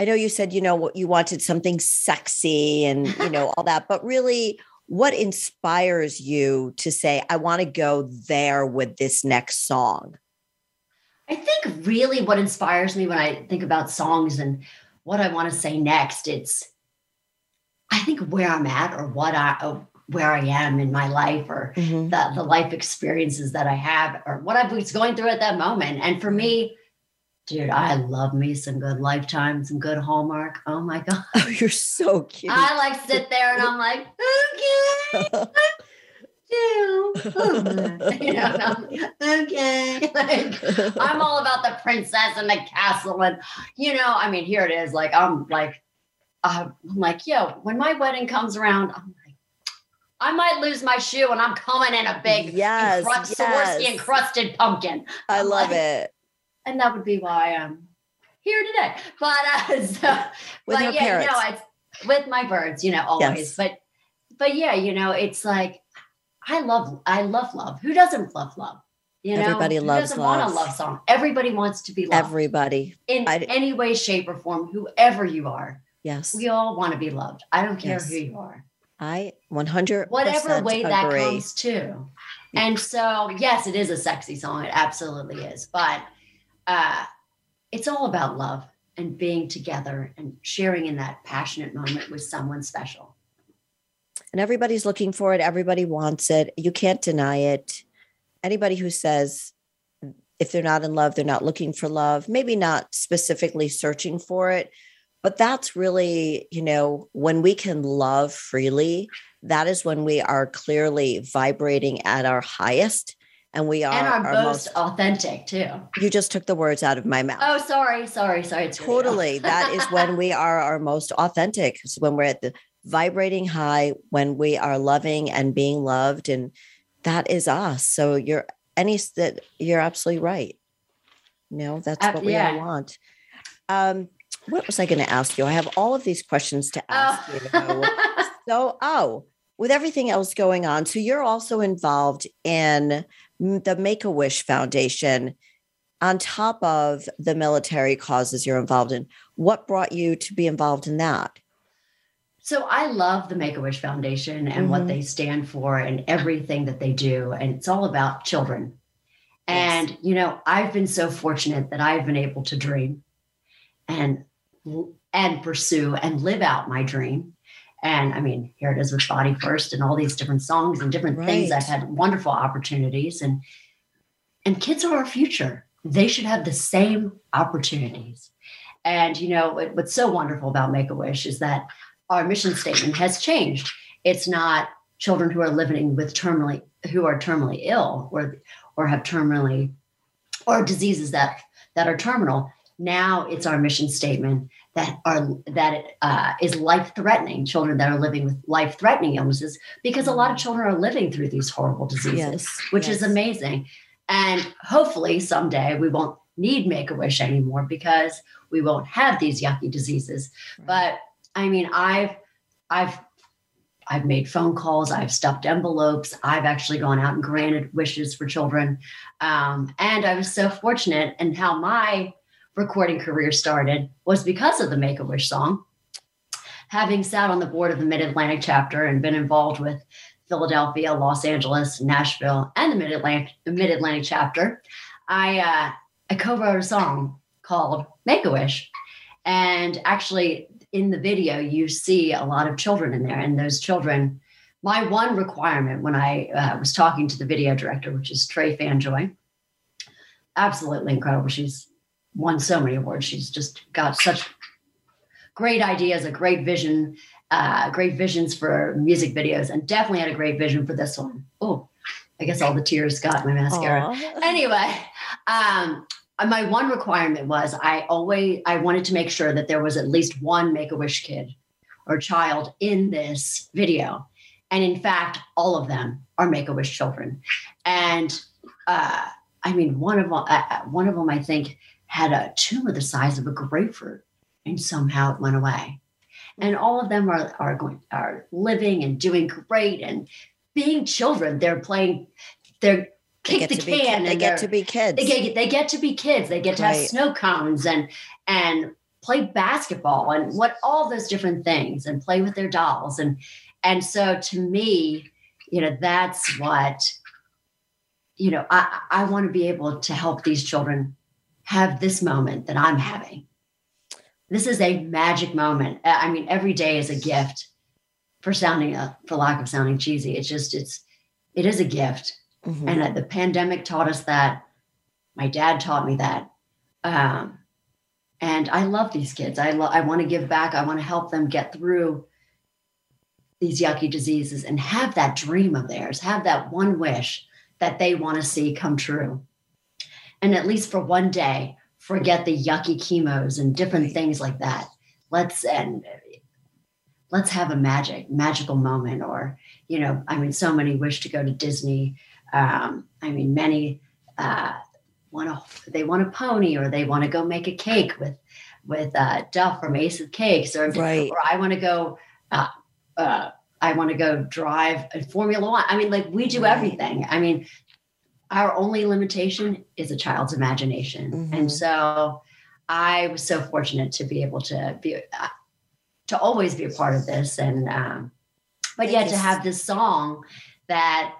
I know you said, you know, what you wanted something sexy and you know, all that, but really what inspires you to say, I want to go there with this next song? I think really what inspires me when I think about songs and what I want to say next, it's I think where I'm at or what I or where I am in my life or Mhm. the, the life experiences that I have or what I was going through at that moment. And for me, dude, I love me some good lifetime, some good Hallmark. Oh my God. Oh, you're so cute. I like sit there and I'm like, okay. you know, I'm okay. Like, I'm all about the princess and the castle. And, you know, I mean, here it is. Like, I'm like, uh, I'm like, yo, when my wedding comes around, I'm like, I might lose my shoe and I'm coming in a big Yes, encrust- yes. Swarovski encrusted pumpkin. I I'm love like- it. And that would be why I'm here today. But, uh, so, With but yeah, parents. no, it's with my birds, you know, always. Yes. But but yeah, you know, it's like I love I love love. Who doesn't love love? You know, Everybody Who loves doesn't want love. a love song? Everybody wants to be loved Everybody. in I- any way, shape, or form. Whoever you are, Yes. we all want to be loved. I don't care Yes. who you are, I 100 whatever way that agree. comes to. And so, yes, it is a sexy song. It absolutely is. But uh, it's all about love and being together and sharing in that passionate moment with someone special. and everybody's looking for it. Everybody wants it. You can't deny it. Anybody who says if they're not in love, they're not looking for love, maybe not specifically searching for it, but that's really, you know, when we can love freely, that is when we are clearly vibrating at our highest and we are and our, our most, authentic too. you just took the words out of my mouth. Oh, sorry, sorry, sorry. Totally. That is when we are our most authentic. It's when we're at the vibrating high, when we are loving and being loved. And that is us. So you're any that you're absolutely right. No, that's Uh, what we all want. Um, what was I going to ask you? I have all of these questions to ask Oh. you. So, oh, with everything else going on, so you're also involved in the Make a Wish Foundation on top of the military causes you're involved in. What brought you to be involved in that? So I love the Make a Wish Foundation and what Mhm. they stand for and everything that they do. And it's all about children. Yes. And, you know, I've been so fortunate that I've been able to dream and and pursue and live out my dream. And I mean, here it is with Body First and all these different songs and different things. I've had wonderful opportunities and and kids are our future. They should have the same opportunities. And you know, what, what's so wonderful about Make a Wish is that our mission statement has changed. It's not children who are living with terminally who are terminally ill or or have terminally or diseases that that are terminal. Now it's our mission statement that are that uh, is life threatening children that are living with life threatening illnesses because a lot of children are living through these horrible diseases, Yes, which is amazing. And hopefully someday we won't need Make a Wish anymore because we won't have these yucky diseases. But I mean, I've I've I've made phone calls. I've stuffed envelopes. I've actually gone out and granted wishes for children. Um, and I was so fortunate in how my recording career started was because of the Make a Wish song. Having sat on the board of the Mid Atlantic chapter and been involved with Philadelphia, Los Angeles, Nashville, and the Mid Atlantic Mid Atlantic chapter, I uh, I co-wrote a song called Make a Wish, and actually in the video you see a lot of children in there, and those children. My one requirement when I uh, was talking to the video director, which is Trey Fanjoy, absolutely incredible. She's won so many awards. She's just got such great ideas, a great vision, uh, great visions for music videos, and definitely had a great vision for this one. Oh, I guess all the tears got my mascara Aw. anyway, um, my one requirement was I always I wanted to make sure that there was at least one Make a Wish kid or child in this video, and in fact, all of them are Make a Wish children. And uh, I mean, one of them, uh, one of them, I think, had a tumor the size of a grapefruit, and somehow it went away. And all of them are are going are living and doing great and being children. They're playing. They're kick the to be can. They get to be kids. they get they get to be kids. They get to have snow cones and and play basketball and what all those different things and play with their dolls and and so to me, you know, that's what you know. I I want to be able to help these children have this moment that I'm having. This is a magic moment. I I mean, every day is a gift. For sounding, uh, for lack of sounding cheesy, it's just it's it is a gift Mhm. and uh, the pandemic taught us that my dad taught me that um, and i love these kids i love i want to give back i want to help them get through these yucky diseases and have that dream of theirs have that one wish that they want to see come true and at least for one day forget the yucky chemos and different things like that let's and let's have a magic magical moment or you know i mean so many wish to go to disney um, I mean, many uh, want to they want a pony or they want to go make a cake with with uh, Duff from Ace of Cakes or Right. or I want to go uh, uh, I want to go drive a Formula One. I mean, like we do Right. everything. I mean, our only limitation is a child's imagination, Mhm. and so I was so fortunate to be able to be uh, to always be a part of this, and um, but yet to have this song that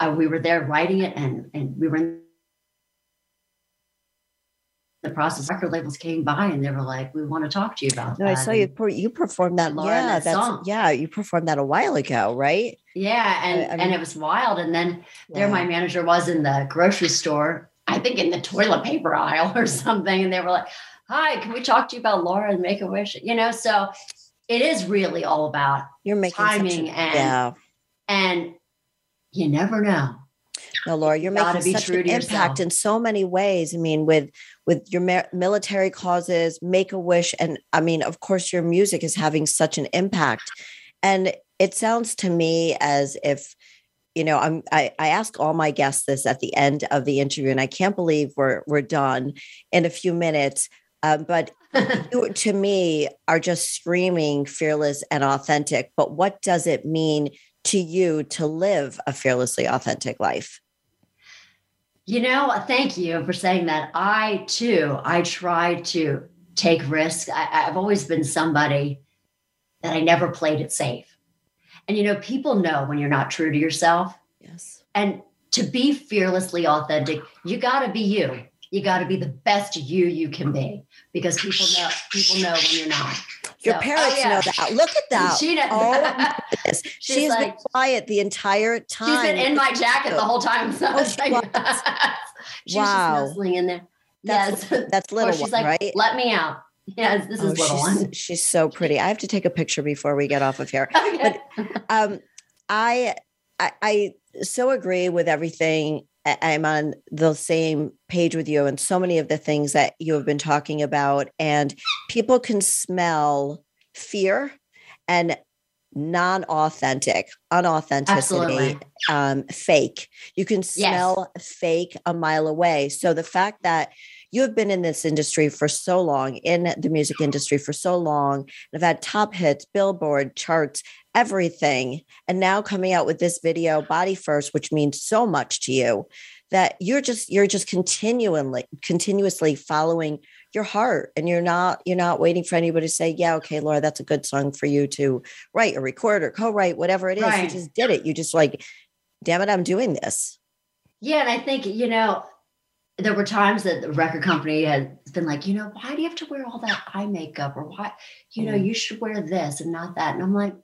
uh, we were there writing it and and we were in the process record labels came by and they were like we want to talk to you about No, that I saw you. Per- You performed that. Laura, yeah, that that's song. yeah. You performed that a while ago, right? yeah and I- I and it was wild and then there my manager was in the grocery store i think in the toilet paper aisle or something and they were like hi can we talk to you about laura and make a wish you know so it is really all about You're making timing a- and- yeah. and you never know No, Laura, you're gotta making such an impact yourself. in so many ways. I mean, with with your mer- military causes, Make a Wish, and I mean, of course, your music is having such an impact. And it sounds to me as if, you know, I'm I, I ask all my guests this at the end of the interview, and I can't believe we're we're done in a few minutes. Um, but you, to me, are just screaming fearless and authentic. But what does it mean to you to live a fearlessly authentic life? You know, thank you for saying that. I too, I try to take risks. I, I've always been somebody that I never played it safe. And you know, people know when you're not true to yourself. Yes. And to be fearlessly authentic, you got to be you. You got to be the best you you can be because people know people know when you're not. Your So- oh, parents yeah. know that. Look at that. She knows. Oh, she's she has been like- quiet the entire time. She's been in my jacket the whole time. So Oh, she was. she's Wow. just nuzzling in there. That's, yes. that's little she's one, like, right? let me out. Yes, this Oh, is little she's, one. she's so pretty. I have to take a picture before we get off of here. Okay. um I, I i so agree with everything i'm on the same page with you and so many of the things that you have been talking about and people can smell fear and non-authentic unauthenticity um fake. You can smell fake a mile away. So the fact that you have been in this industry for so long in the music industry for so long and have had top hits billboard charts everything and now coming out with this video body first which means so much to you that you're just you're just continually continuously following your heart and you're not you're not waiting for anybody to say yeah okay laura that's a good song for you to write or record or co-write whatever it is right. you just did it you just like damn it i'm doing this Yeah, and I think, you know, there were times that the record company had been like, you know, why do you have to wear all that eye makeup? Or why, you know, Mm. you should wear this and not that. And I'm like,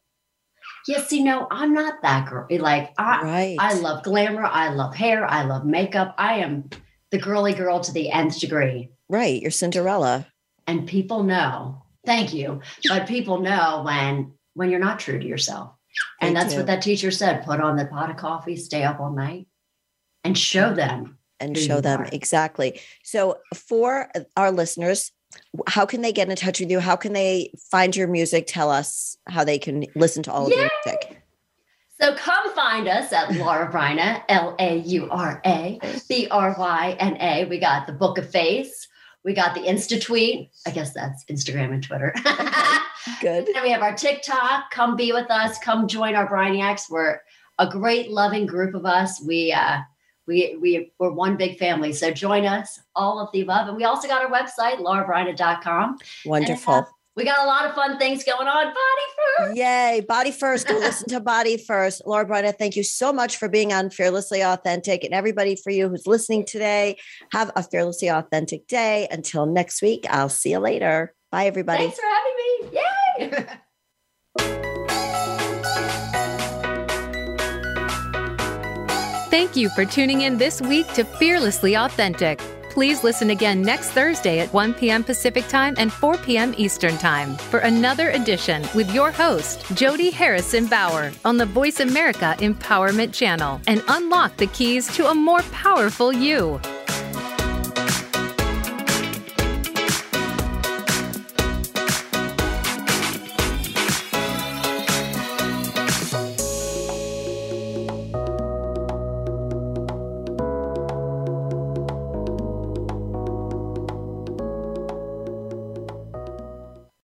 yes, see, no, I'm not that girl. Like, I, right I love glamour. I love hair. I love makeup. I am the girly girl to the nth degree. right you're cinderella And people know, thank you, but people know when when you're not true to yourself. And They that's do. what that teacher said. Put on the pot of coffee, stay up all night, and show them and show them are. exactly. So, for our listeners, how can they get in touch with you? How can they find your music? Tell us how they can listen to all of your music. So come find us at Laura Bryna, L A U R A B R Y N A. We got the Book of Face. We got the Insta tweet. I guess that's Instagram and Twitter. Good. And we have our TikTok. Come be with us. Come join our Brainiacs. We're a great, loving group of us. We uh, we we we're one big family. So join us. All of the above. And we also got our website, laurabryna.com. Wonderful. Uh, we got a lot of fun things going on. Body first. Yay. Body first. Go listen to Body First. Laura Bryna, thank you so much for being on Fearlessly Authentic. And everybody for you who's listening today, have a fearlessly authentic day. Until next week, I'll see you later. Bye, everybody. Thanks for having me. Yay. Thank you for tuning in this week to Fearlessly Authentic. Please listen again next Thursday at 1 p.m. Pacific Time and 4 p.m. Eastern Time for another edition with your host, Jody Harrison Bauer, on the Voice America Empowerment Channel and unlock the keys to a more powerful you.